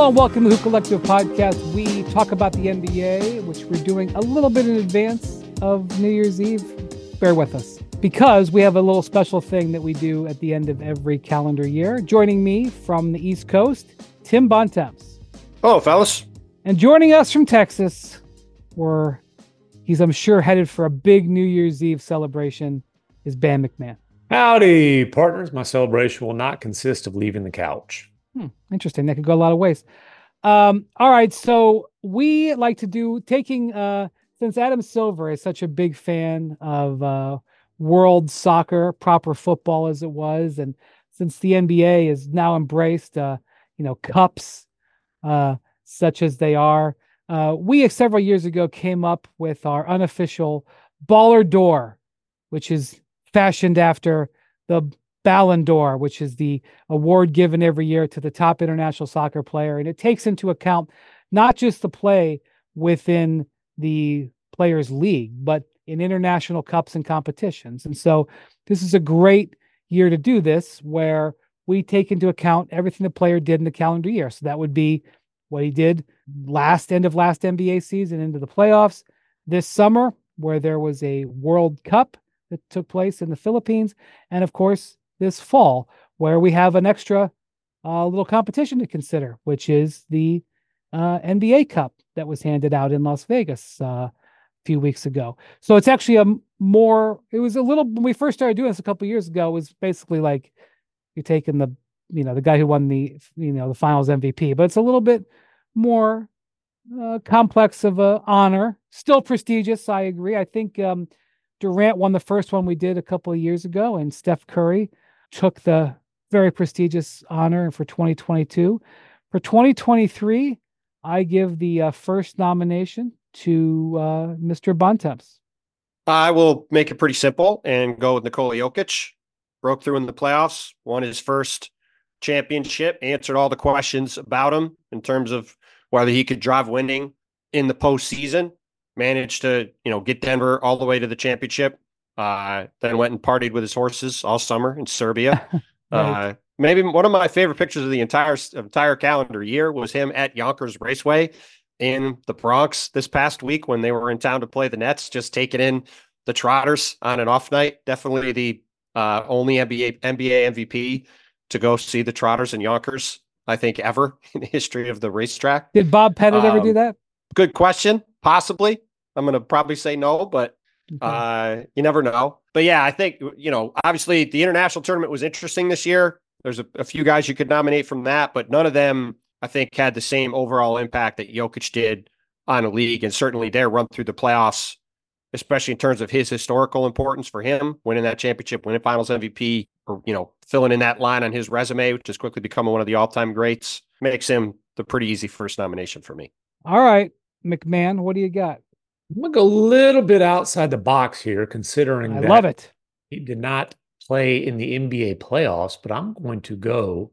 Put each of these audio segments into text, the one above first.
Hello and welcome to the Hoop Collective podcast. We talk about the NBA, which we're doing a little bit in advance of New Year's Eve. Bear with us because we have a little special thing that we do at the end of every calendar year. Joining me from the East Coast, Tim Bontemps. Hello, fellas. And joining us from Texas, where he's, I'm sure, headed for a big New Year's Eve celebration, is Bam MacMahon. Howdy, partners. My celebration will not consist of leaving the couch. Hmm, interesting. That could go a lot of ways. Um, all right. So we like to do taking uh since Adam Silver is such a big fan of uh world soccer, proper football as it was, and since the NBA has now embraced uh, you know, cups uh such as they are, uh we several years ago came up with our unofficial Baller d'Or, which is fashioned after the Ballon d'Or, which is the award given every year to the top international soccer player. And it takes into account not just the play within the players' league, but in international cups and competitions. And so this is a great year to do this, where we take into account everything the player did in the calendar year. So that would be what he did last end of last NBA season into the playoffs this summer, where there was a World Cup that took place in the Philippines, and of course this fall, where we have an extra uh, little competition to consider, which is the uh, NBA Cup that was handed out in Las Vegas uh, a few weeks ago. So it's actually a more. It was a little when we first started doing this a couple years ago. It was basically like you're taking the you know the guy who won the you know the Finals MVP, but it's a little bit more uh, complex of a honor. Still prestigious, I agree. I think um, Durant won the first one we did a couple of years ago, and Steph Curry took the very prestigious honor for 2022. For 2023, I give the uh, first nomination to uh, Mr. Bontemps. I will make it pretty simple and go with Nikola Jokic. Broke through in the playoffs, won his first championship, answered all the questions about him in terms of whether he could drive winning in the postseason. Managed to, you know, get Denver all the way to the championship. Uh, then went and partied with his horses all summer in Serbia. right. uh, maybe one of my favorite pictures of the entire entire calendar year was him at Yonkers Raceway in the Bronx this past week when they were in town to play the Nets, just taking in the Trotters on an off night. Definitely the uh, only NBA NBA MVP to go see the Trotters in Yonkers, I think, ever in the history of the racetrack. Did Bob Pettit um, ever do um, that? Good question. Possibly. I'm going to probably say no, but. Uh, you never know. But yeah, I think, you know, obviously the international tournament was interesting this year. There's a, a, few guys you could nominate from that, but none of them, I think, had the same overall impact that Jokic did on a league. And certainly their run through the playoffs, especially in terms of his historical importance for him, winning that championship, winning finals MVP, or, you know, filling in that line on his resume, which has quickly become one of the all time greats, makes him the pretty easy first nomination for me. All right. MacMahon, what do you got? I'm gonna go a little bit outside the box here, considering I love it. He did not play in the NBA playoffs, but I'm going to go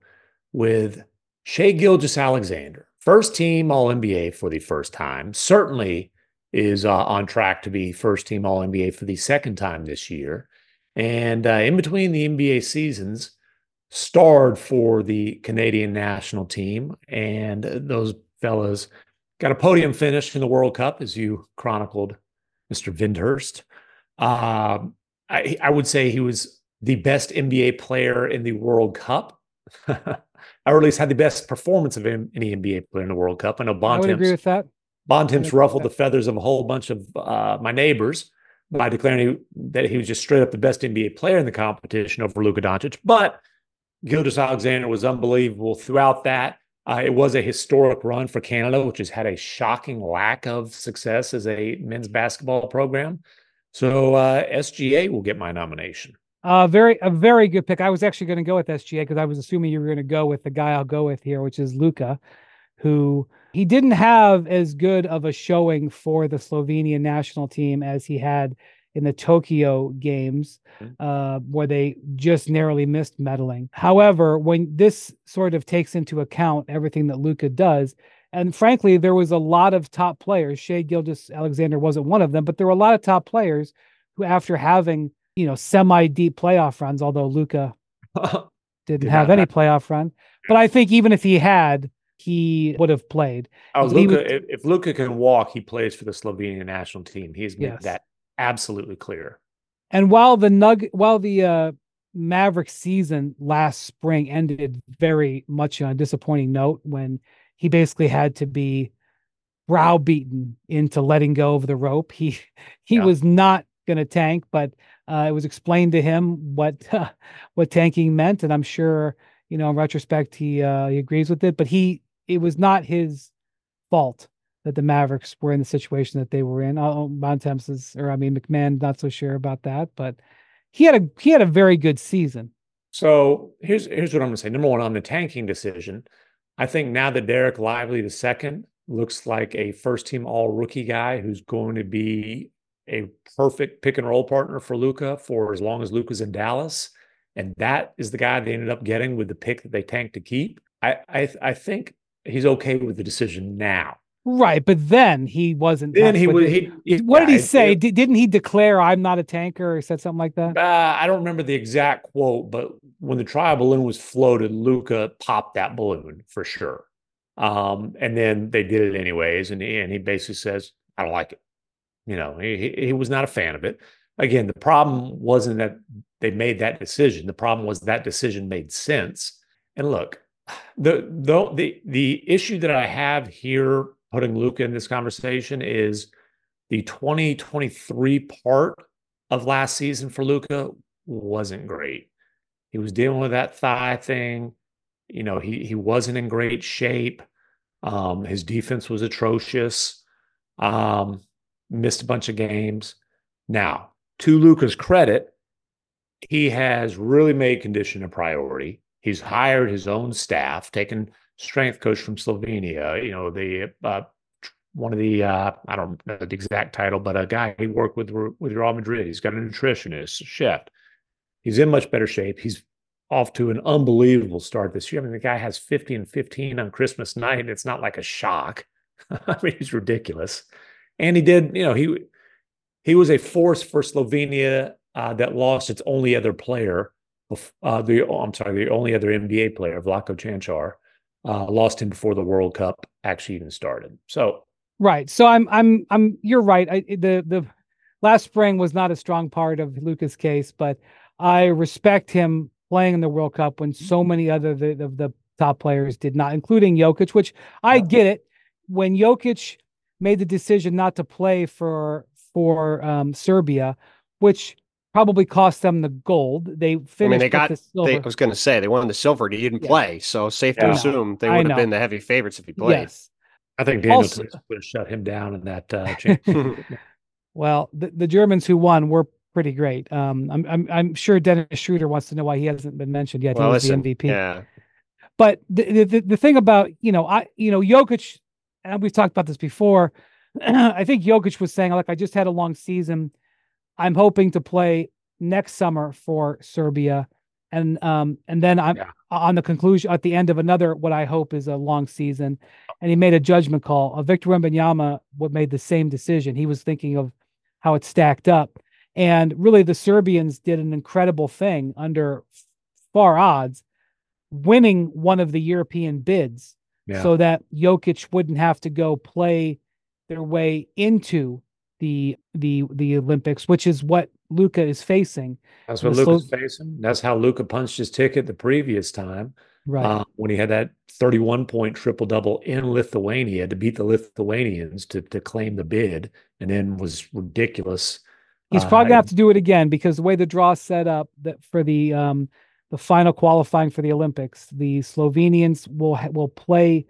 with Shai Gilgeous-Alexander, first team All NBA for the first time. Certainly is uh, on track to be first team All NBA for the second time this year, and uh, in between the NBA seasons, starred for the Canadian national team, and those fellas Got a podium finish in the World Cup, as you chronicled, Mr. Windhorst. Um, I, I would say he was the best NBA player in the World Cup. or at least had the best performance of any NBA player in the World Cup. I know Bontemps. I would agree with that. Bontemps ruffled the feathers of a whole bunch of uh, my neighbors by declaring he, that he was just straight up the best NBA player in the competition over Luka Doncic. But Gilgeous-Alexander was unbelievable throughout that. Uh, it was a historic run for Canada, which has had a shocking lack of success as a men's basketball program. So uh, SGA will get my nomination. Uh, very a very good pick. I was actually going to go with SGA because I was assuming you were going to go with the guy I'll go with here, which is Luka, who he didn't have as good of a showing for the Slovenian national team as he had in the Tokyo games, mm-hmm. uh, where they just narrowly missed medaling. However, when this sort of takes into account everything that Luka does, and frankly, there was a lot of top players. Shai Gilgeous-Alexander wasn't one of them, but there were a lot of top players who, after having you know semi-deep playoff runs, although Luka didn't Did have any playoff run, but I think even if he had, he would have played. Oh, Luka, was- if, if Luka can walk, he plays for the Slovenian national team. He's made Yes. that absolutely clear. And while the nug while the uh Maverick season last spring ended very much on a disappointing note when he basically had to be browbeaten into letting go of the rope. He he Yeah. was not going to tank, but uh, it was explained to him what uh, what tanking meant, and I'm sure you know in retrospect he uh, he agrees with it. But he it was not his fault that the Mavericks were in the situation that they were in. Oh, Bontemps is, or I mean MacMahon, not so sure about that, but he had a he had a very good season. So here's here's what I'm going to say. Number one, on the tanking decision, I think now that Dereck Lively the second looks like a first team all rookie guy who's going to be a perfect pick and roll partner for Luka for as long as Luka's in Dallas, and that is the guy they ended up getting with the pick that they tanked to keep. I I, I think he's okay with the decision now. Right, but then he wasn't. Then he what would. the- He, what did he say? it- Di- didn't he declare I'm not a tanker or said something like that? Uh, I don't remember the exact quote, but when the trial balloon was floated, Luka popped that balloon for sure. Um, and then they did it anyways, and, and he basically says, "I don't like it." You know, he he he was not a fan of it. Again, the problem wasn't that they made that decision. The problem was that decision made sense. And look, the the the the issue that I have here putting Luka in this conversation is the 2023 part of last season for Luka wasn't great. He was dealing with that thigh thing. You know, he he wasn't in great shape. Um, his defense was atrocious. Um, missed a bunch of games. Now, to Luka's credit, he has really made condition a priority. He's hired his own staff, taken strength coach from Slovenia. You know, the uh, one of the uh, I don't know the exact title, but a guy he worked with with Real Madrid. He's got a nutritionist, chef. He's in much better shape. He's off to an unbelievable start this year. I mean, the guy has 50 and 15 on Christmas night. It's not like a shock. I mean, he's ridiculous. And he did, you know, he he was a force for Slovenia uh, that lost its only other player. Uh, the oh, I'm sorry, the only other NBA player, Vlatko Cancar, uh, lost him before the World Cup actually even started. So Right. So I'm I'm I'm you're right. I the the last spring was not a strong part of Luka's case, but I respect him playing in the World Cup when so many other the, of the top players did not, including Jokic, which I get it. When Jokic made the decision not to play for for um, Serbia, which probably cost them the gold, they finished. I mean, they got. the They. I was going to say they won the silver. He didn't Yeah. play, so safe to assume they would have been the heavy favorites if he played. Yes. I think Daniel Also- would have shut him down in that uh. Well, the, the Germans who won were pretty great. Um, I'm I'm I'm sure Dennis Schroeder wants to know why he hasn't been mentioned yet. well, he was listen, the MVP. yeah, But the, the the thing about you know I you know Jokic, and we've talked about this before. I think Jokic was saying like I just had a long season. I'm hoping to play next summer for Serbia, and um and then I'm Yeah. on the conclusion at the end of another what I hope is a long season. And he made a judgment call. Uh, Victor Wembanyama what made the same decision. He was thinking of how it stacked up, and really the Serbians did an incredible thing under far odds, winning one of the European bids Yeah. so that Jokic wouldn't have to go play their way into the the the Olympics, which is what Luka is facing. That's what Luka's Slo- facing. That's how Luka punched his ticket the previous time. Right. uh, when he had that 31 point triple double in Lithuania to beat the Lithuanians to to claim the bid, and then was ridiculous. He's uh, probably gonna have to do it again because the way the draw set up that for the um the final qualifying for the Olympics, the Slovenians will will play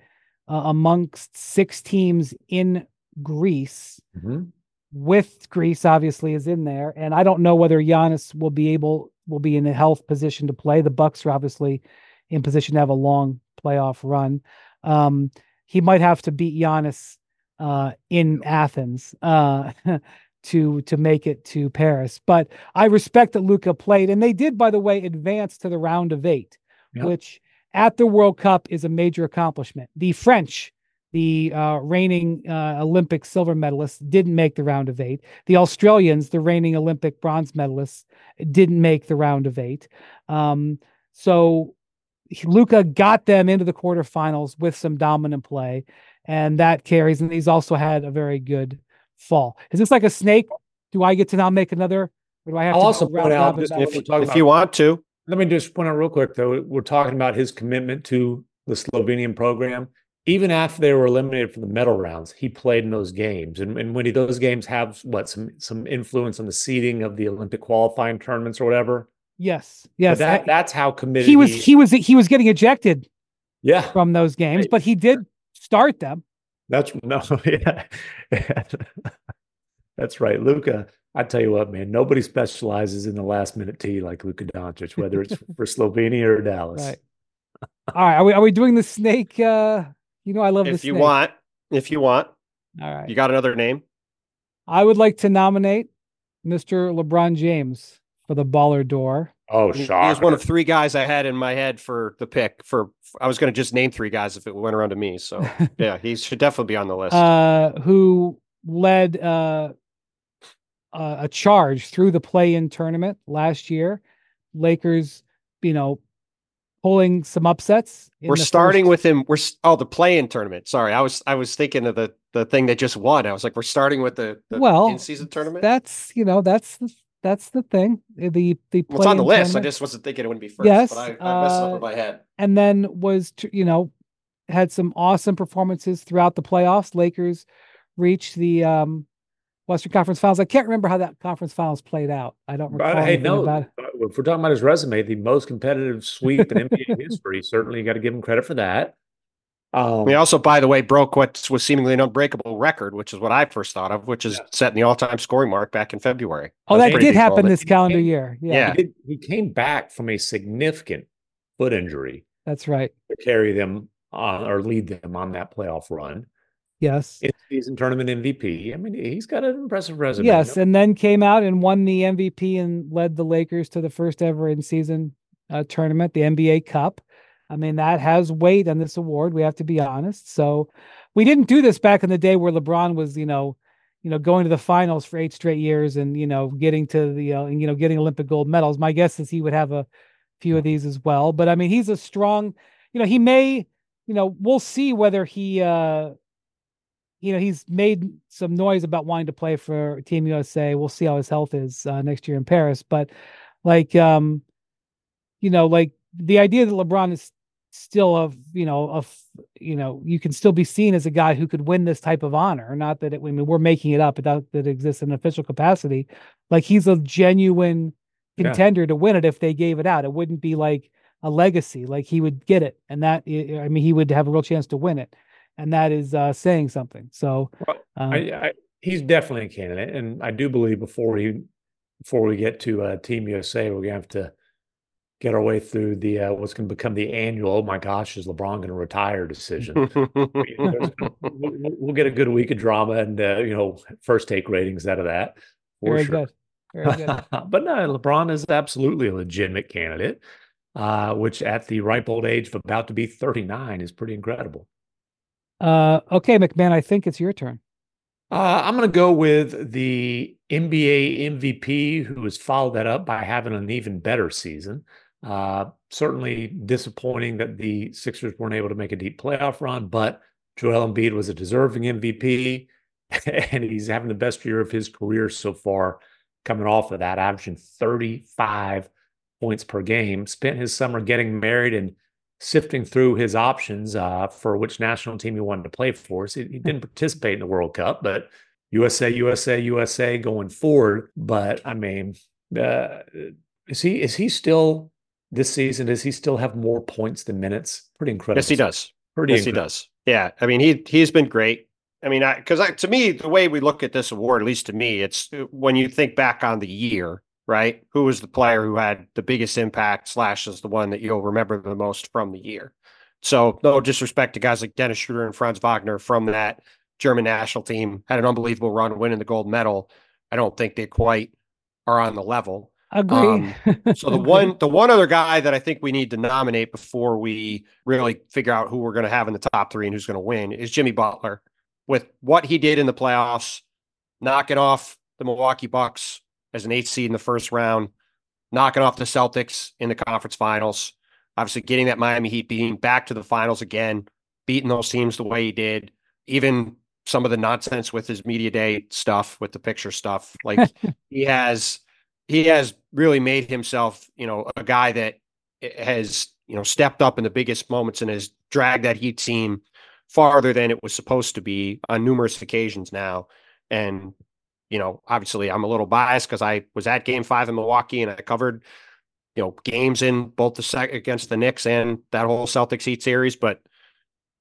uh, amongst six teams in Greece. Mhm. With Greece obviously is in there, and I don't know whether Giannis will be able will be in a health position to play. The Bucks are obviously in position to have a long playoff run. Um, he might have to beat Giannis uh, in Athens uh, to to make it to Paris. But I respect that Luka played, and they did, by the way, advance to the round of eight, Yeah. which at the World Cup is a major accomplishment. The French the uh, reigning uh, Olympic silver medalists didn't make the round of eight. The Australians, the reigning Olympic bronze medalists, didn't make the round of eight. Um, so Luka got them into the quarterfinals with some dominant play, and that carries. And he's also had a very good fall. Is this like a snake? Do I get to now make another? Or do I have I'll to also point out just if back? we're talking If about you want to, Let me just point out real quick, though. We're talking about his commitment to the Slovenian program. Even after they were eliminated from the medal rounds, he played in those games, and, and when he, those games have what some some influence on the seeding of the Olympic qualifying tournaments or whatever. Yes, yes. that I- that's how committed he was he was he was getting ejected yeah, from those games, Right. but he did start them. that's no, yeah, that's right, Luka. I tell you what, man, nobody specializes in the last minute tea like Luka Doncic, whether it's for Slovenia or Dallas. Right. All right, are we are we doing the snake? Uh, you know, I love the if snake. you want, if you want, All right. you got another name. I would like to nominate Mr. LeBron James for the Baller d'Or. Oh, He- shocker. He was one of three guys I had in my head for the pick. For I was going to just name three guys if it went around to me. So yeah, he should definitely be on the list. uh, who led uh, uh, a charge through the play-in tournament last year. Lakers, you know, pulling some upsets. in we're starting first- with him. We're oh the play-in tournament. Sorry, I was I was thinking of the the thing they just won. I was like, we're starting with the, the Well, in-season tournament. That's you know that's the, that's the thing. Uh, The the well, it's on the list. I just wasn't thinking it wouldn't be first. Yes, but I, I messed it up uh, in my head. and then was you know had some awesome performances throughout the playoffs. Lakers reached the um Western Conference Finals. I can't remember how that conference finals played out. I don't recall But, hey, anything no, about it. if we're talking about his resume, the most competitive sweep in NBA history, certainly you got to give him credit for that. Um, He also, by the way, broke what was seemingly an unbreakable record, which is what I first thought of, which is Yeah. setting the all-time scoring mark back in February. Oh, was that did happen moment. this calendar He- year. Yeah, Yeah. he, did- he came back from a significant foot injury that's right. to carry them on or lead them on that playoff run. Yes. In season tournament MVP. I mean, he's got an impressive resume. Yes, and then came out and won the MVP and led the Lakers to the first ever in season uh, tournament, the NBA Cup. I mean, that has weight on this award. We have to be honest. So, we didn't do this back in the day where LeBron was, you know, you know, going to the finals for eight straight years and you know getting to the, uh, and, you know, getting Olympic gold medals. My guess is he would have a few of these as well. But I mean, he's a strong, you know, he may, you know, we'll see whether he. uh you know, he's made some noise about wanting to play for Team USA. We'll see how his health is uh, next year in Paris. But like, um, you know, like the idea that LeBron is still of you know, of you know, you can still be seen as a guy who could win this type of honor. Not that it, I mean, we're making it up, it that it exists in official capacity. Like he's a genuine Yeah. contender to win it if they gave it out. It wouldn't be like a legacy. Like he would get it, and that I mean, he would have a real chance to win it, and that is uh, saying something. So, Well, um, I, I, he's definitely a candidate, and I do believe before he before we get to uh, Team USA, we're gonna have to get our way through the uh, what's going to become the annual. Oh my gosh, is LeBron going to retire decision? We'll, we'll get a good week of drama and uh, you know first take ratings out of that for very sure. good, very good. but no, LeBron is absolutely a legitimate candidate, uh, which at the ripe old age of about to be 39 is pretty incredible. Uh, okay, MacMahon, I think it's your turn. Uh, I'm going to go with the NBA MVP, who has followed that up by having an even better season. Uh, certainly disappointing that the Sixers weren't able to make a deep playoff run, but Joel Embiid was a deserving MVP, and he's having the best year of his career so far, coming off of that, averaging 35 points per game. Spent his summer getting married and sifting through his options uh, for which national team he wanted to play for. So he, he didn't participate in the World Cup, but USA, USA, USA going forward. But I mean, uh, is he is he still this season? Does he still have more points than minutes? Pretty incredible. yes, he does. Pretty yes, he does. Yeah, I mean he he's been great. I mean, because I, to me, the way we look at this award, at least to me, it's uh, when you think back on the year, right? Who was the player who had the biggest impact? Slash is the one that you'll remember the most from the year. So no disrespect to guys like Dennis Schroeder and Franz Wagner from that German national team had an unbelievable run winning the gold medal. I don't think they quite are on the level. Agree. Um, So the one the one other guy that I think we need to nominate before we really figure out who we're going to have in the top three and who's going to win is Jimmy Butler. With what he did in the playoffs, knocking off the Milwaukee Bucks as an eight seed in the first round, knocking off the Celtics in the conference finals, Obviously, getting that Miami Heat being back to the finals again, beating those teams the way he did, even some of the nonsense with his media day stuff, with the picture stuff. Like he has, he has really made himself, you know, a guy that has, you know, stepped up in the biggest moments and has dragged that Heat team farther than it was supposed to be on numerous occasions now. And, you know, obviously I'm a little biased because I was at game five in Milwaukee and I covered, you know, games in both the sec against the Knicks and that whole Celtics Heat series. But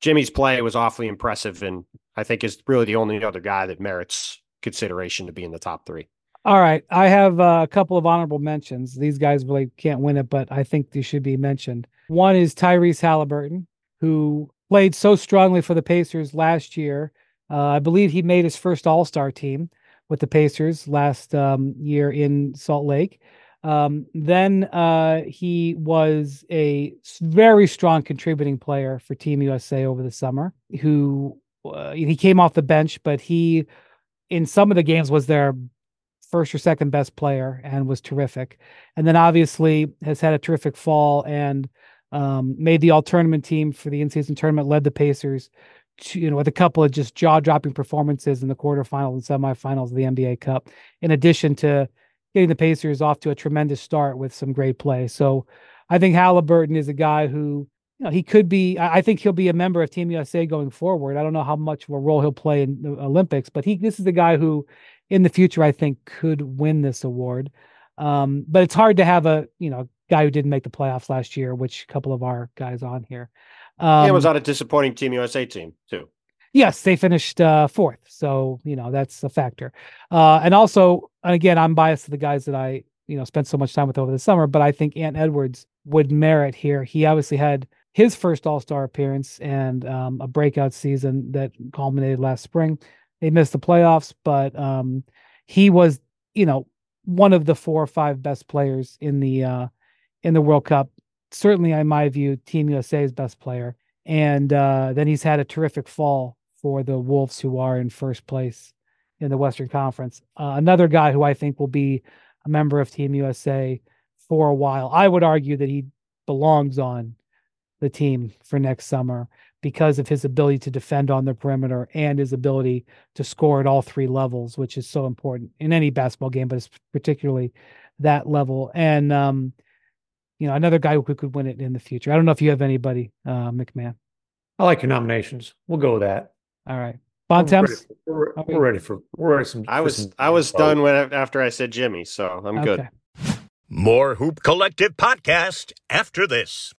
Jimmy's play was awfully impressive and I think is really the only other guy that merits consideration to be in the top three. All right. I have uh, a couple of honorable mentions. These guys really can't win it, but I think they should be mentioned. One is Tyrese Halliburton, who played so strongly for the Pacers last year. Uh, I believe he made his first All Star team with the Pacers last um, year in Salt Lake. Um, then uh, he was a very strong contributing player for Team USA over the summer. Who uh, he came off the bench, but he in some of the games was their first or second best player and was terrific. And then obviously has had a terrific fall and um, made the all tournament team for the in season tournament, led the Pacers to, you know, with a couple of just jaw dropping performances in the quarterfinals and semifinals of the NBA Cup, in addition to getting the Pacers off to a tremendous start with some great play. So I think Halliburton is a guy who, you know, he could be, I think he'll be a member of Team USA going forward. I don't know how much of a role he'll play in the Olympics, but he, this is the guy who in the future, I think could win this award. Um, but it's hard to have a, you know, guy who didn't make the playoffs last year, which a couple of our guys on here. Um, yeah, was on a disappointing Team USA team too. Yes, they finished uh, fourth, so you know that's a factor. Uh, and also, again, I'm biased to the guys that I you know spent so much time with over the summer, but I think Ant Edwards would merit here. He obviously had his first All Star appearance and um, a breakout season that culminated last spring. They missed the playoffs, but um, he was you know one of the four or five best players in the uh, in the World Cup. Certainly, in my view, Team USA's best player. And uh, then he's had a terrific fall for the Wolves, who are in first place in the Western Conference. Uh, another guy who I think will be a member of Team USA for a while. I would argue that he belongs on the team for next summer because of his ability to defend on the perimeter and his ability to score at all three levels, which is so important in any basketball game, but it's particularly that level. And um, you know, another guy who could win it in the future. I don't know if you have anybody, uh, MacMahon. I like your nominations. We'll go with that. All right. Bontemps. We're, we're, we're, ready for we're ready some, I was some, I was done when after I said Jimmy, so I'm okay. good. More Hoop Collective podcast after this.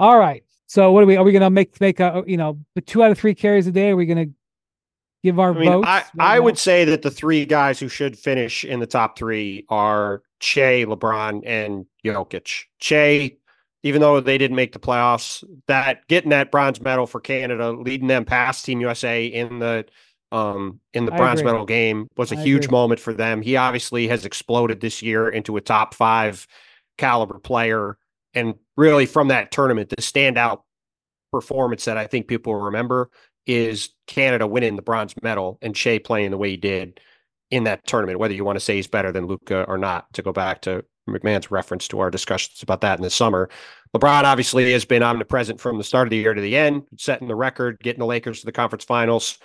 All right. So what are we? Are we going to make make a you know two out of three carries a day? Are we going to give our I mean, votes? I, I would say that the three guys who should finish in the top three are Shai, LeBron, and Jokic. Shai, even though they didn't make the playoffs, that getting that bronze medal for Canada, leading them past Team USA in the um in the I bronze agree. medal game was a I huge agree. moment for them. He obviously has exploded this year into a top five caliber player. And really from that tournament, the standout performance that I think people will remember is Canada winning the bronze medal and Shai playing the way he did in that tournament, whether you want to say he's better than Luka or not, to go back to MacMahon's reference to our discussions about that in the summer. LeBron obviously has been omnipresent from the start of the year to the end, setting the record, getting the Lakers to the conference finals,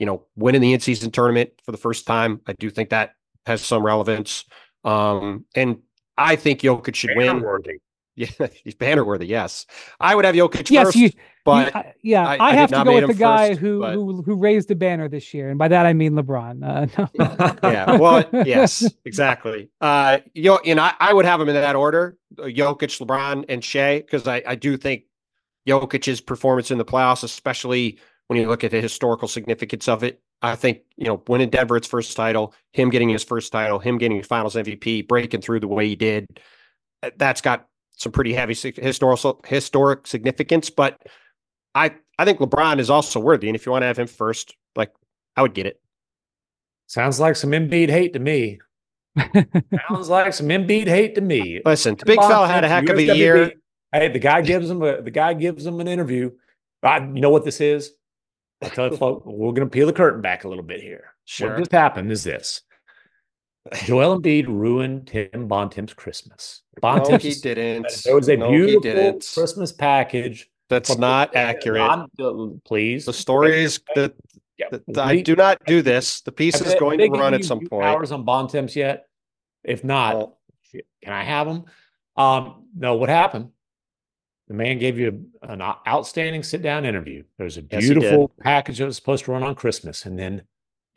you know, winning the in-season tournament for the first time. I do think that has some relevance. Um, and I think Jokic should win. Worthy. Yeah, he's banner worthy. Yes, I would have Jokic yes, first. You, but you, I, yeah, I, I have to go with the guy first, who, but... who who raised the banner this year, and by that I mean LeBron. Uh, no. yeah, well, yes, exactly. Uh, you know, and I, I would have him in that order: Jokic, LeBron, and Shai, because I I do think Jokic's performance in the playoffs, especially when you look at the historical significance of it. I think you know winning Denver its first title, him getting his first title, him getting Finals MVP, breaking through the way he did. That's got some pretty heavy historical historic significance. But I I think LeBron is also worthy, and if you want to have him first, like I would get it. Sounds like some Embiid hate to me. Sounds like some Embiid hate to me. Listen, the big fella had a heck of a year. Hey, the guy gives him a the guy gives him an interview. I, you know what this is? I tell you, folks, we're going to peel the curtain back a little bit here. Sure. What just happened is this: Joel Embiid ruined Tim Bontemps' Christmas. No, Bontemps, he didn't. there was a No, beautiful. Christmas package. That's not accurate. Please. The story is that, Yeah, I do not do this. The piece is going to run at some point. Hours on Bontemps yet? If not, Well, can I have them? Um, no, what happened? The man gave you an outstanding sit down interview. There's a Yes, beautiful package that was supposed to run on Christmas, and then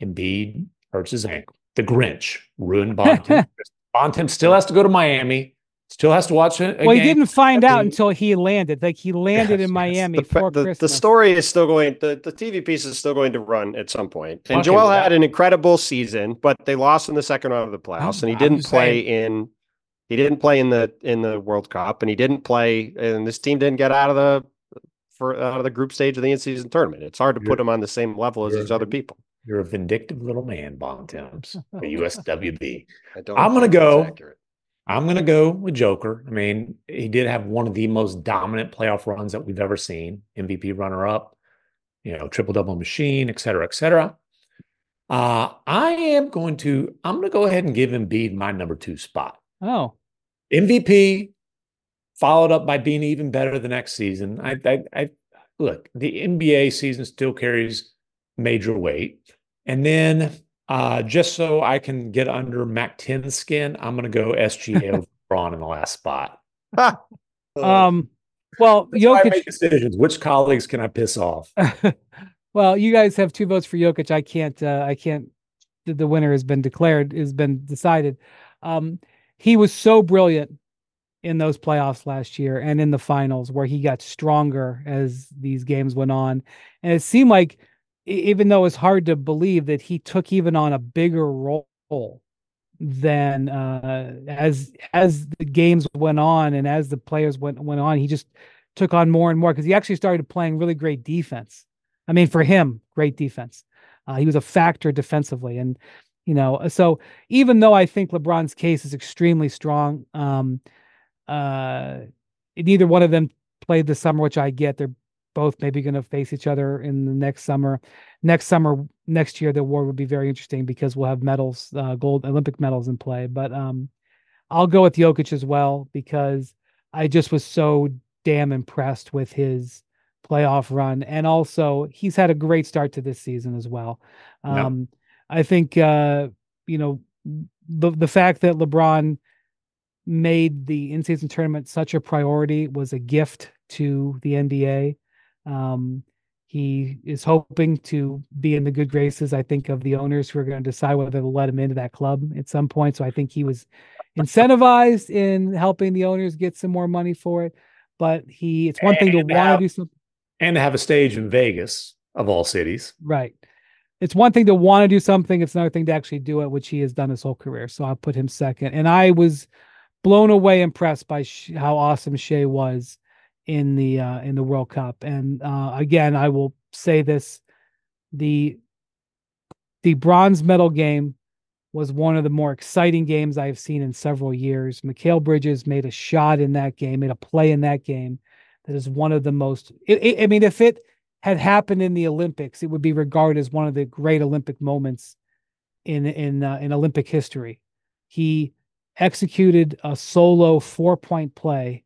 Embiid hurts his ankle. The Grinch ruined Bontemps. Bontemps still has to go to Miami. Still has to watch it. well, he didn't find out until he landed. Like he landed Yes, in yes. Miami the, for the, the story is still going the, the TV piece is still going to run at some point. And Okay, Joel had an incredible season, but they lost in the second round of the playoffs, oh, and he I'm didn't play saying- in he didn't play in the in the World Cup, and he didn't play, and this team didn't get out of the for out of the group stage of the in season tournament. It's hard to put You're- him on the same level as you're these other people. You're a vindictive little man, Bontemps, the USWB. I don't I'm gonna go- I'm going to go with Joker. I mean, he did have one of the most dominant playoff runs that we've ever seen. MVP runner up, you know, triple double machine, et cetera, et cetera. Uh, I am going to, I'm going to go ahead and give Embiid my number two spot. oh, MVP, followed up by being even better the next season. I, I, I look, the NBA season still carries major weight. And then uh, just so I can get under Mac 10 skin, I'm going to go SGA over Bron in the last spot. Um, well, That's why I Jokic. make decisions. Which colleagues can I piss off? well, you guys have two votes for Jokic. I can't. Uh, I can't. The, the winner has been declared. Has been decided. Um, he was so brilliant in those playoffs last year and in the finals, where he got stronger as these games went on, and it seemed like, even though it's hard to believe that he took even on a bigger role than uh, as as the games went on and as the players went went on, he just took on more and more because he actually started playing really great defense. I mean, for him, great defense. Uh, he was a factor defensively, and you know, so even though I think LeBron's case is extremely strong, um, uh, neither one of them played this summer, which I get. They're both maybe going to face each other in the next summer. Next summer, next year, the war would be very interesting because we'll have medals, uh, gold Olympic medals in play. But um, I'll go with Jokic as well because I just was so damn impressed with his playoff run, and also he's had a great start to this season as well. Yeah. Um, I think uh, you know the the fact that LeBron made the in-season tournament such a priority was a gift to the NBA. Um, he is hoping to be in the good graces, I think, of the owners who are going to decide whether to let him into that club at some point. So I think he was incentivized in helping the owners get some more money for it. But he, it's one thing to And want to do something. And to have a stage in Vegas, of all cities. Right. It's one thing to want to do something. It's another thing to actually do it, which he has done his whole career. So I'll put him second. And I was blown away, impressed by sh- how awesome Shai was in the uh, in the World Cup. And uh, again, I will say this: the the bronze medal game was one of the more exciting games I've seen in several years. Mikal Bridges made a shot in that game, made a play in that game. That is one of the most. It, it- I mean, if it had happened in the Olympics, it would be regarded as one of the great Olympic moments in in uh, in Olympic history. He executed a solo four point play,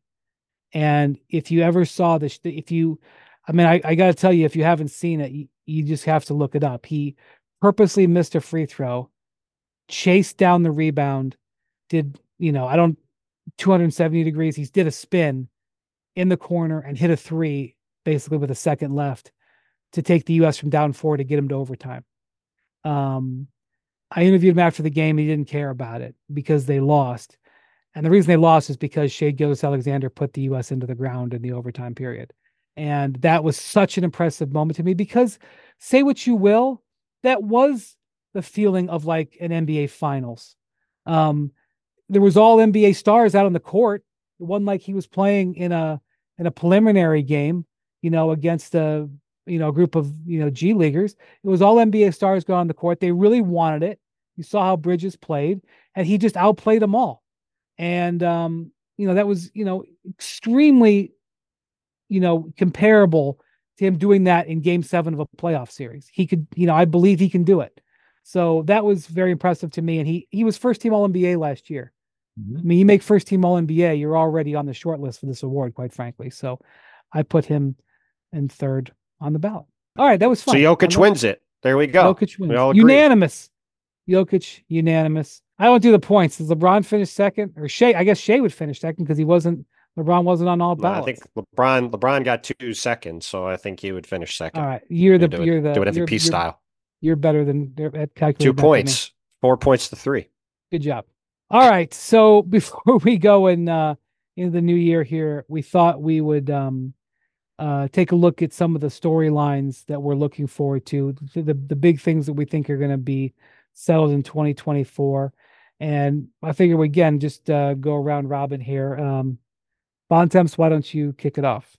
and if you ever saw this, if you, I mean, I, I got to tell you, if you haven't seen it, you, you just have to look it up. He purposely missed a free throw, chased down the rebound, did you know? I don't 270 degrees. He did a spin in the corner and hit a three basically with a second left to take the US from down four to get him to overtime. Um, I interviewed him after the game. He didn't care about it because they lost. And the reason they lost is because Shai Gilgeous-Alexander put the US into the ground in the overtime period. And that was such an impressive moment to me because say what you will, that was the feeling of like an NBA finals. Um, there was all NBA stars out on the court. It wasn't like he was playing in a in a preliminary game, you know, against a you know group of you know G leaguers. It was all NBA stars going on the court. They really wanted it. You saw how Bridges played, and he just outplayed them all. And um, you know that was you know extremely, you know, comparable to him doing that in Game Seven of a playoff series. He could, you know, I believe he can do it. So that was very impressive to me. And he he was first team All NBA last year. Mhm. I mean, you make first team All NBA, you're already on the short list for this award, quite frankly. So I put him in third on the ballot. All right, that was So fun. Jokic I'm- wins it. There we go. Jokic wins. We all agree. unanimous. Jokic unanimous. I don't do the points. Does LeBron finish second or Shai? I guess Shai would finish second because he wasn't. LeBron wasn't on all No, I think LeBron LeBron got two seconds, so I think he would finish second. all right, you're the you're the do it MVP you're- style. You're better than at calculating. Two that than me. points, four points to three. Good job. All right. So before we go in uh into the new year here, we thought we would um uh take a look at some of the storylines that we're looking forward to, the the, the big things that we think are going to be settled in 2024. And I figure we again just uh go around robin here. Um Bontemps, why don't you kick it off?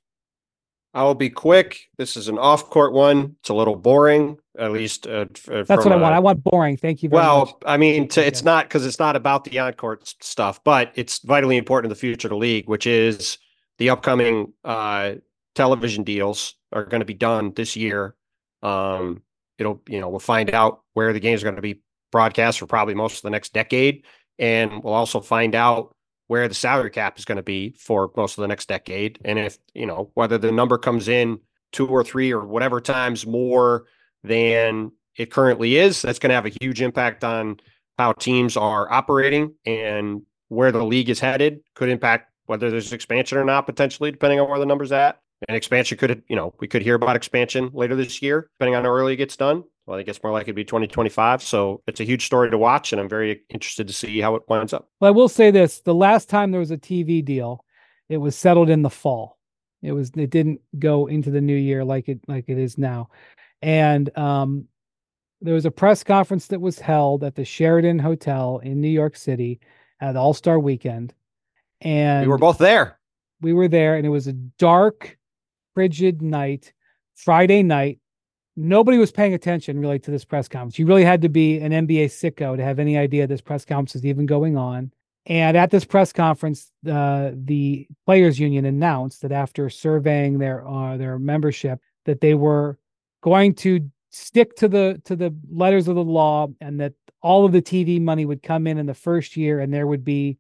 I will be quick. This is an off-court one. It's a little boring, at least. Uh, uh, That's what I a- want. I want boring. Thank you very well, much. I mean, to, it's Yeah. not because it's not about the on-court stuff, but it's vitally important to the future of the league, which is the upcoming uh, television deals are going to be done this year. Um, it'll, you know, we'll find out where the games are going to be broadcast for probably most of the next decade, and we'll also find out where the salary cap is going to be for most of the next decade, and if you know whether the number comes in two or three or whatever times more than it currently is, that's going to have a huge impact on how teams are operating and where the league is headed. Could impact whether there's expansion or not, potentially, depending on where the numbers at. And expansion could, you know, we could hear about expansion later this year, depending on how early it gets done. Well, I think it's more likely to be 2025. So it's a huge story to watch, and I'm very interested to see how it winds up. Well, I will say this: the last time there was a TV deal, it was settled in the fall. It was it didn't go into the new year like it like it is now, and um, there was a press conference that was held at the Sheraton Hotel in New York City at All Star Weekend, and we were both there. we were there, and it was a dark, frigid night, Friday night. Nobody was paying attention really to this press conference. You really had to be an NBA sicko to have any idea this press conference is even going on. And at this press conference, uh, the players' union announced that after surveying their uh, their membership, that they were going to stick to the to the letters of the law, and that all of the TV money would come in in the first year, and there would be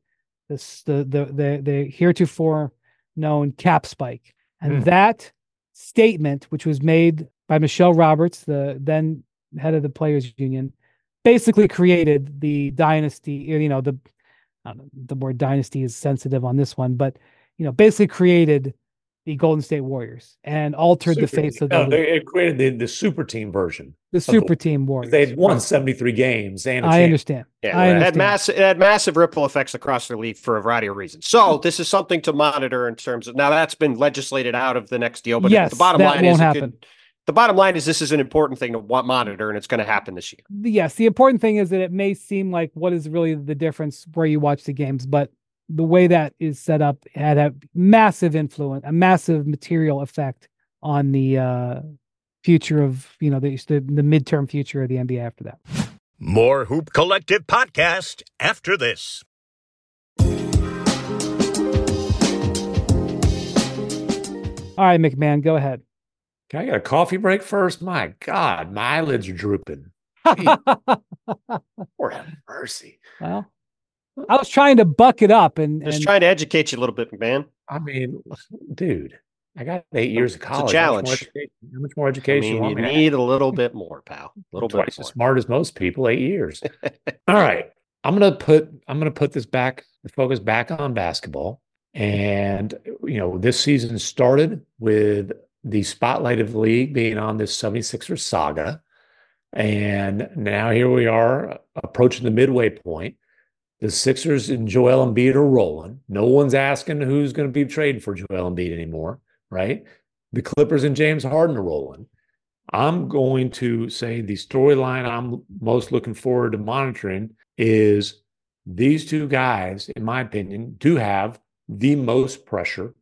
this the the the, the heretofore known cap spike. And Hmm. that statement, which was made by Michelle Roberts, the then head of the players union, basically created the dynasty, you know, the know, the word dynasty is sensitive on this one, but you know, basically created the Golden State Warriors and altered the Super face team. of the, No, league, they it created the, the super team version. the super team Warriors. They'd won 73 games and I understand. Yeah, I it had understand. massive it had massive ripple effects across the league for a variety of reasons. So this is something to monitor in terms of now that's been legislated out of the next deal, but Yes, the bottom that line won't is happen. could- the bottom line is this is an important thing to wa- monitor, and it's going to happen this year. yes, the important thing is that it may seem like what is really the difference where you watch the games, but the way that is set up had a massive influence, a massive material effect on the uh, future of you know the, the the midterm future of the NBA after that. More Hoop Collective podcast after this. All right, MacMahon, go ahead. Can I get a coffee break first? My God, my eyelids are drooping. Lord have mercy. well, I was trying to buck it up and, Just and trying to educate you a little bit, man. I mean, dude, I got eight years of It's a college. challenge. How much more education, much more I education you mean, want you me need a little bit more, pal. A little twice bit as more. smart as most people, eight years. All right. I'm gonna put I'm gonna put this back, the focus back on basketball. And you know, this season started with the spotlight of the league being on this 76ers saga. And now here we are approaching the midway point. The Sixers and Joel Embiid are rolling. No one's asking who's going to be trading for Joel Embiid anymore, right? The Clippers and James Harden are rolling. I'm going to say the storyline I'm most looking forward to monitoring is these two guys, in my opinion, do have the most pressure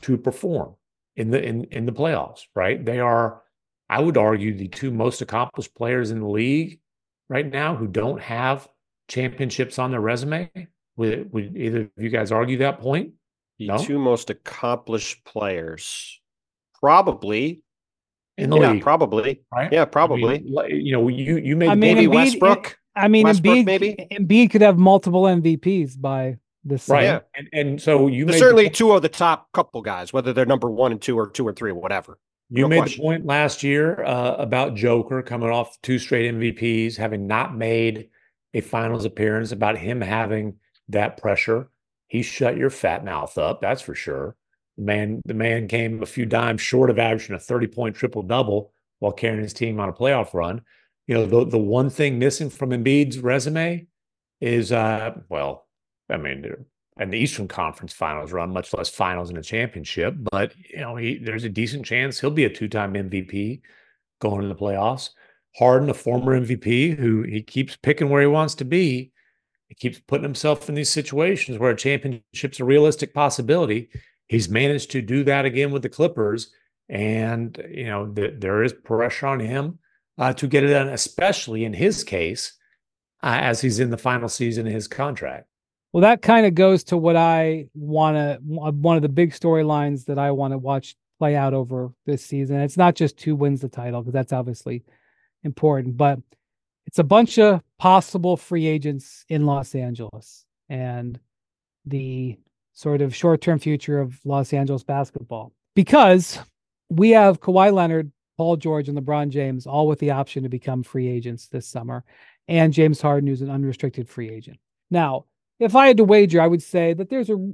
to perform in the in, in the playoffs, right? They are, I would argue, the two most accomplished players in the league right now who don't have championships on their resume. Would, would either of you guys argue that point? The No? two most accomplished players, probably. in the Yeah, league. probably. right? Yeah, I probably. mean, you know, you you made I mean, Maybe Embiid- Westbrook. I mean, Westbrook, Embiid, maybe? Embiid could have multiple MVPs by this right. Yeah. and and so you There's made the certainly point- two of the top couple guys, whether they're number one and two or two or three, or whatever. You No made question. the point last year uh, about Joker coming off two straight MVPs, having not made a finals appearance, about him having that pressure. He shut your fat mouth up, that's for sure. The man, the man came a few dimes short of averaging a 30 point triple double while carrying his team on a playoff run. You know, the, the one thing missing from Embiid's resume is, uh, well, I mean, an Eastern Conference Finals run, much less finals in a championship. But you know, he, there's a decent chance he'll be a two-time MVP going in the playoffs. Harden, a former MVP, who he keeps picking where he wants to be. He keeps putting himself in these situations where a championship's a realistic possibility. He's managed to do that again with the Clippers, and you know th- there is pressure on him uh, to get it done, especially in his case, uh, as he's in the final season of his contract. Well, that kind of goes to what I want to, one of the big storylines that I want to watch play out over this season. It's not just who wins the title, because that's obviously important, but it's a bunch of possible free agents in Los Angeles and the sort of short term future of Los Angeles basketball. Because we have Kawhi Leonard, Paul George, and LeBron James all with the option to become free agents this summer, and James Harden, who's an unrestricted free agent. Now, if I had to wager, I would say that there's a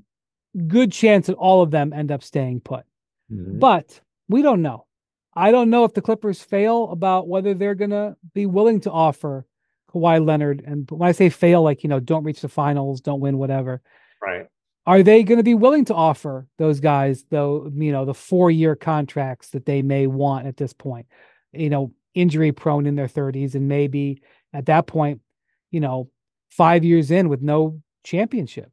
good chance that all of them end up staying put. Mm-hmm. But we don't know. I don't know if the Clippers fail about whether they're going to be willing to offer Kawhi Leonard. And when I say fail, like, you know, don't reach the finals, don't win, whatever. Right. Are they going to be willing to offer those guys, though, you know, the four year contracts that they may want at this point? You know, injury prone in their 30s, and maybe at that point, you know, five years in with no championship,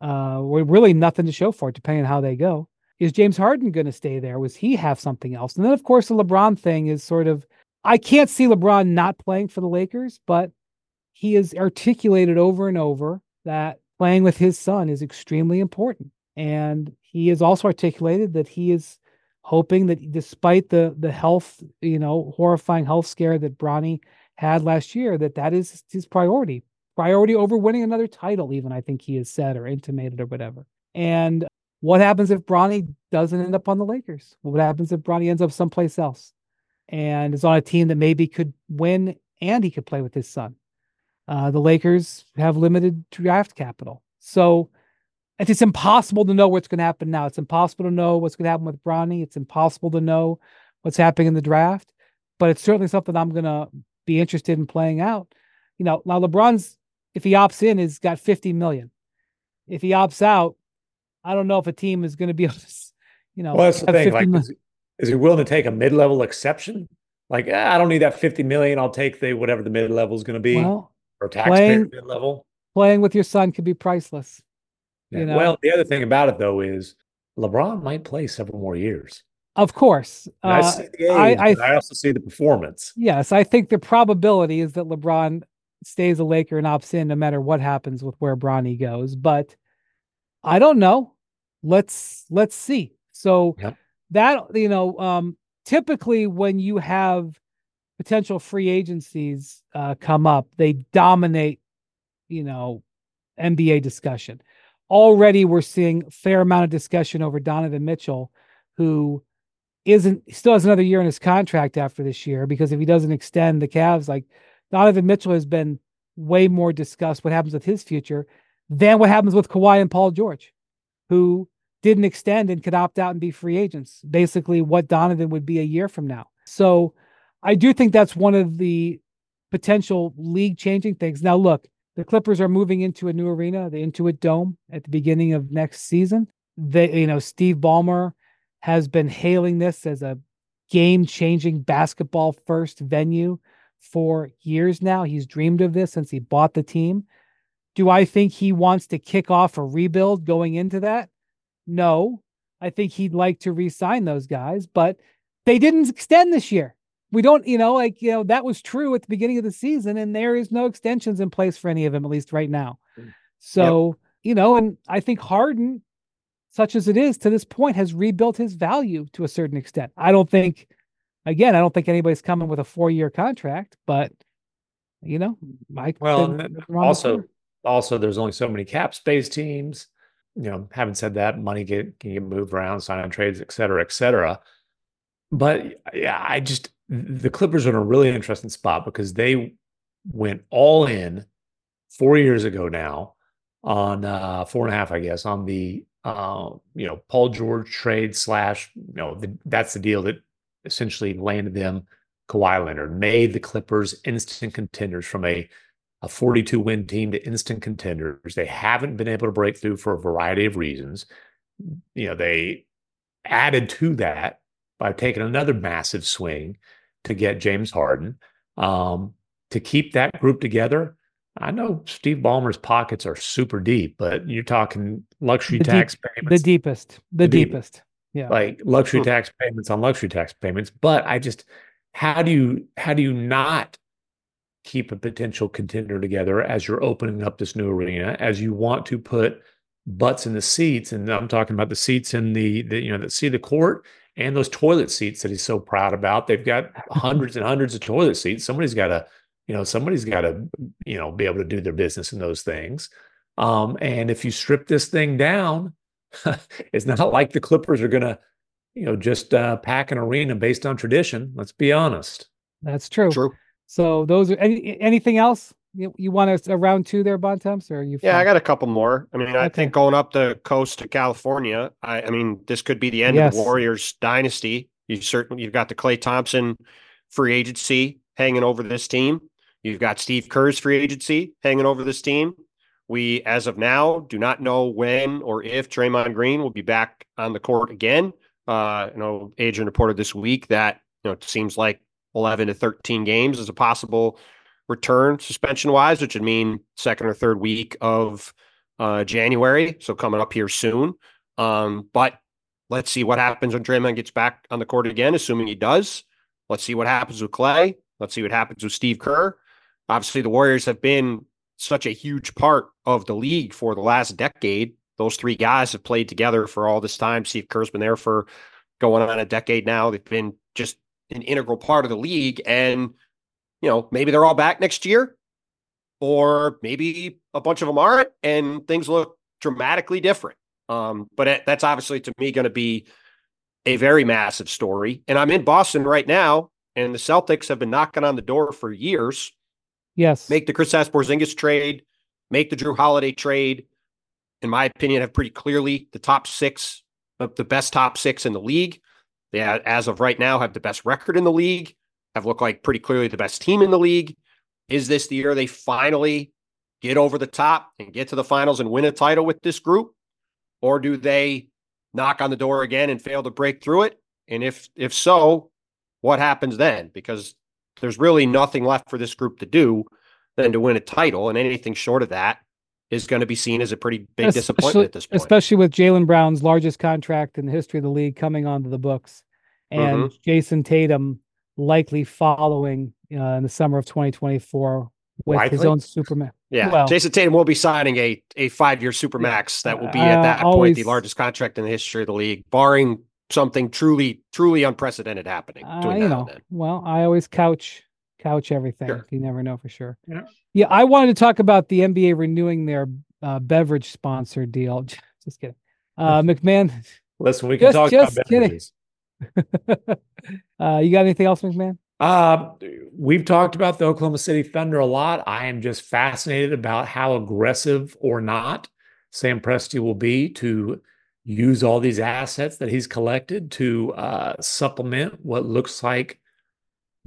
uh, with really nothing to show for it, depending on how they go. Is James Harden going to stay there? Was he have something else? And then, of course, the LeBron thing is sort of, I can't see LeBron not playing for the Lakers, but he has articulated over and over that playing with his son is extremely important. And he has also articulated that he is hoping that despite the the health, you know, horrifying health scare that Bronny had last year, that that is his priority. Priority over winning another title, even I think he has said or intimated or whatever. And what happens if Bronny doesn't end up on the Lakers? What happens if Bronny ends up someplace else and is on a team that maybe could win and he could play with his son? Uh, the Lakers have limited draft capital. So it's impossible to know what's going to happen now. It's impossible to know what's going to happen with Bronny. It's impossible to know what's happening in the draft, but it's certainly something I'm going to be interested in playing out. You know, now LeBron's, if he opts in, has got 50 million. If he opts out, I don't know if a team is going to be able to, you know, Well, that's the thing. Like, is, is he willing to take a mid-level exception? Like, "Ah, I don't need that fifty million. I'll take the whatever the mid-level is going to be, well, or taxpayer playing- mid-level. playing with your son could be priceless. you know. Well, the other thing about it though is LeBron might play several more years. Of course. And I Uh, see the age, I- I- I also see the performance. Yes, I think the probability is that LeBron stays a Laker and opts in no matter what happens with where Bronny goes. But I don't know. Let's let's see. So Yep. that you know, um, typically when you have potential free agencies uh, come up, they dominate, you know, NBA discussion. Already, we're seeing a fair amount of discussion over Donovan Mitchell, who isn't still has another year in his contract after this year because if he doesn't extend the Cavs, like Donovan Mitchell has been way more discussed what happens with his future than what happens with Kawhi and Paul George, who didn't extend and could opt out and be free agents. Basically, what Donovan would be a year from now. So I do think that's one of the potential league changing things. Now, look, the Clippers are moving into a new arena, the Intuit Dome, at the beginning of next season. They, you know, Steve Ballmer has been hailing this as a game changing basketball first venue for years now. He's dreamed of this since he bought the team. Do I think he wants to kick off a rebuild going into that? No. I think he'd like to re sign those guys, but they didn't extend this year. We don't, you know, like, you know, that was true at the beginning of the season, and there is no extensions in place for any of them, at least right now. Mm. So, you know, and I think Harden, such as it is to this point, has rebuilt his value to a certain extent. I don't think again, I don't think anybody's coming with a four year contract, but you know, Mike. Well, also, also, there's only so many cap space teams. You know, having said that, money get, can get moved around, sign on trades, et cetera, et cetera. But yeah, I just the Clippers are in a really interesting spot because they went all in four years ago now on uh, four and a half, I guess, on the uh, you know Paul George trade slash you know the, that's the deal that essentially landed them Kawhi Leonard, made the Clippers instant contenders from a a 42 win team to instant contenders. They haven't been able to break through for a variety of reasons. You know, they added to that by taking another massive swing to get James Harden. Um, to keep that group together, I know Steve Ballmer's pockets are super deep, but you're talking luxury the tax deep, payments. The deepest. The, the deepest. deepest. Yeah. Like luxury tax payments on luxury tax payments. But I just how do you how do you not keep a potential contender together as you're opening up this new arena, as you want to put butts in the seats, and I'm talking about the seats in the, the you know that see the court and those toilet seats that he's so proud about. They've got hundreds and hundreds of toilet seats. Somebody's got to you know somebody's got to you know be able to do their business in those things um, and if you strip this thing down it's not like the clippers are going to you know just uh, pack an arena based on tradition let's be honest that's true true so those are any, anything else you, you want us around two there bontemps or you yeah fine? i got a couple more i mean okay. i think going up the coast to california i, I mean this could be the end yes. of the warriors dynasty you certainly you've got the Klay thompson free agency hanging over this team You've got Steve Kerr's free agency hanging over this team. We, as of now, do not know when or if Draymond Green will be back on the court again. Uh, you know, Adrian reported this week that you know it seems like 11 to 13 games is a possible return suspension wise, which would mean second or third week of uh, January. So coming up here soon. Um, but let's see what happens when Draymond gets back on the court again, assuming he does. Let's see what happens with Klay. Let's see what happens with Steve Kerr. Obviously, the Warriors have been such a huge part of the league for the last decade. Those three guys have played together for all this time. Steve Kerr's been there for going on a decade now. They've been just an integral part of the league. And, you know, maybe they're all back next year, or maybe a bunch of them aren't, and things look dramatically different. Um, but that's obviously to me going to be a very massive story. And I'm in Boston right now, and the Celtics have been knocking on the door for years Yes. Make the Chris Porzingis trade, make the Jrue Holiday trade. In my opinion, have pretty clearly the top six of the best top six in the league. They, as of right now, have the best record in the league, have looked like pretty clearly the best team in the league. Is this the year they finally get over the top and get to the finals and win a title with this group? Or do they knock on the door again and fail to break through it? And if if so, what happens then? Because there's really nothing left for this group to do than to win a title, and anything short of that is going to be seen as a pretty big especially, disappointment at this point. Especially with Jaylen Brown's largest contract in the history of the league coming onto the books, and mm-hmm. Jayson Tatum likely following uh, in the summer of 2024 with likely? his own supermax. Yeah, well, Jayson Tatum will be signing a a five year supermax that will be at that uh, always, point the largest contract in the history of the league, barring something truly, truly unprecedented happening. Uh, you know, well, I always couch couch everything. Sure. You never know for sure. Yeah. yeah, I wanted to talk about the NBA renewing their uh, beverage sponsor deal. Just kidding. Uh, MacMahon. Listen, we can just, talk just about beverages. uh, you got anything else, MacMahon? Uh, we've talked about the Oklahoma City Thunder a lot. I am just fascinated about how aggressive or not Sam Presti will be to use all these assets that he's collected to uh, supplement what looks like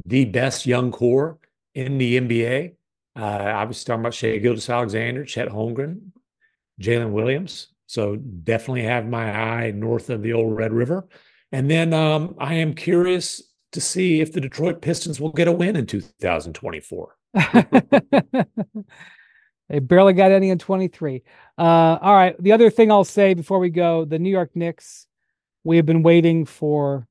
the best young core in the NBA. Uh, I was talking about Shai Gilgeous-Alexander, Chet Holmgren, Jalen Williams. So definitely have my eye north of the old Red River. And then um, I am curious to see if the Detroit Pistons will get a win in 2024. They barely got any in 23. Uh, all right. The other thing I'll say before we go the New York Knicks, we have been waiting for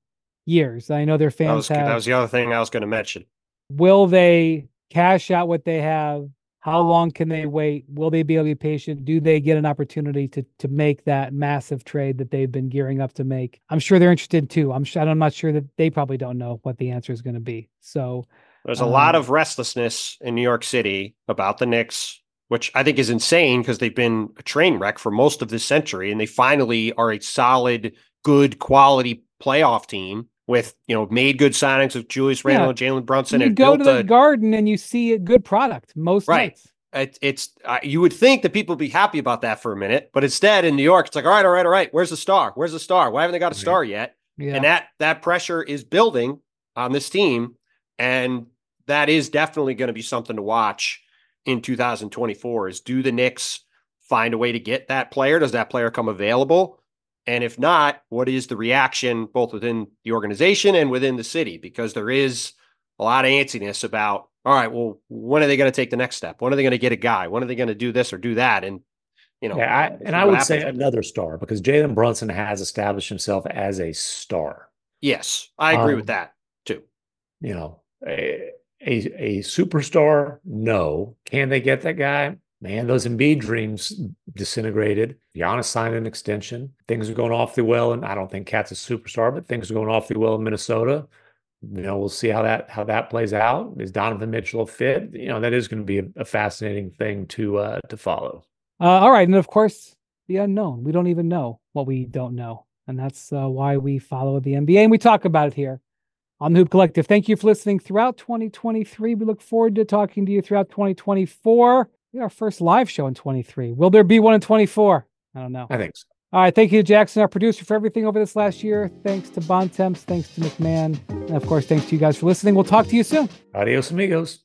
years. I know their fans that was, have. That was the other thing I was going to mention. Will they cash out what they have? How long can they wait? Will they be able to be patient? Do they get an opportunity to to make that massive trade that they've been gearing up to make? I'm sure they're interested too. I'm sure, I'm not sure that they probably don't know what the answer is going to be. So there's a um, lot of um, restlessness in New York City about the Knicks, which I think is insane because they've been a train wreck for most of this century, and they finally are a solid, good, quality playoff team with you know made good signings with Julius Randle and Jalen Brunson. You go to the a, Garden and you see a good product most right. nights. It, it's uh, you would think that people would be happy about that for a minute, but instead in New York, it's like all right, all right, all right. Where's the star? Where's the star? Why haven't they got a star yet? Yeah. And that that pressure is building on this team, and that is definitely going to be something to watch in 2024. Is do the Knicks find a way to get that player? Does that player come available? And if not, what is the reaction both within the organization and within the city? Because there is a lot of antsiness about, all right, well, when are they going to take the next step? When are they going to get a guy? When are they going to do this or do that? And you know, yeah, I, and I would say another star because Jalen Brunson has established himself as a star. Yes, I agree um, with that too. You know, a, a a superstar, no. Can they get that guy? Man, those Embiid dreams disintegrated. Giannis signed an extension. Things are going awfully well, and I don't think KAT's a superstar, but things are going awfully well in Minnesota. You know, we'll see how that how that plays out. Is Donovan Mitchell a fit? You know, that is going to be a, a fascinating thing to uh, to follow. Uh, all right, and of course, the unknown. We don't even know what we don't know, and that's uh, why we follow the NBA and we talk about it here on the Hoop Collective. Thank you for listening throughout 2023. We look forward to talking to you throughout 2024 our first live show in 23. Will there be one in 24? I don't know. I think so. All right. Thank you to Jackson, our producer, for everything over this last year. Thanks to Bontemps. Thanks to MacMahon. And of course, thanks to you guys for listening. We'll talk to you soon. Adios, amigos.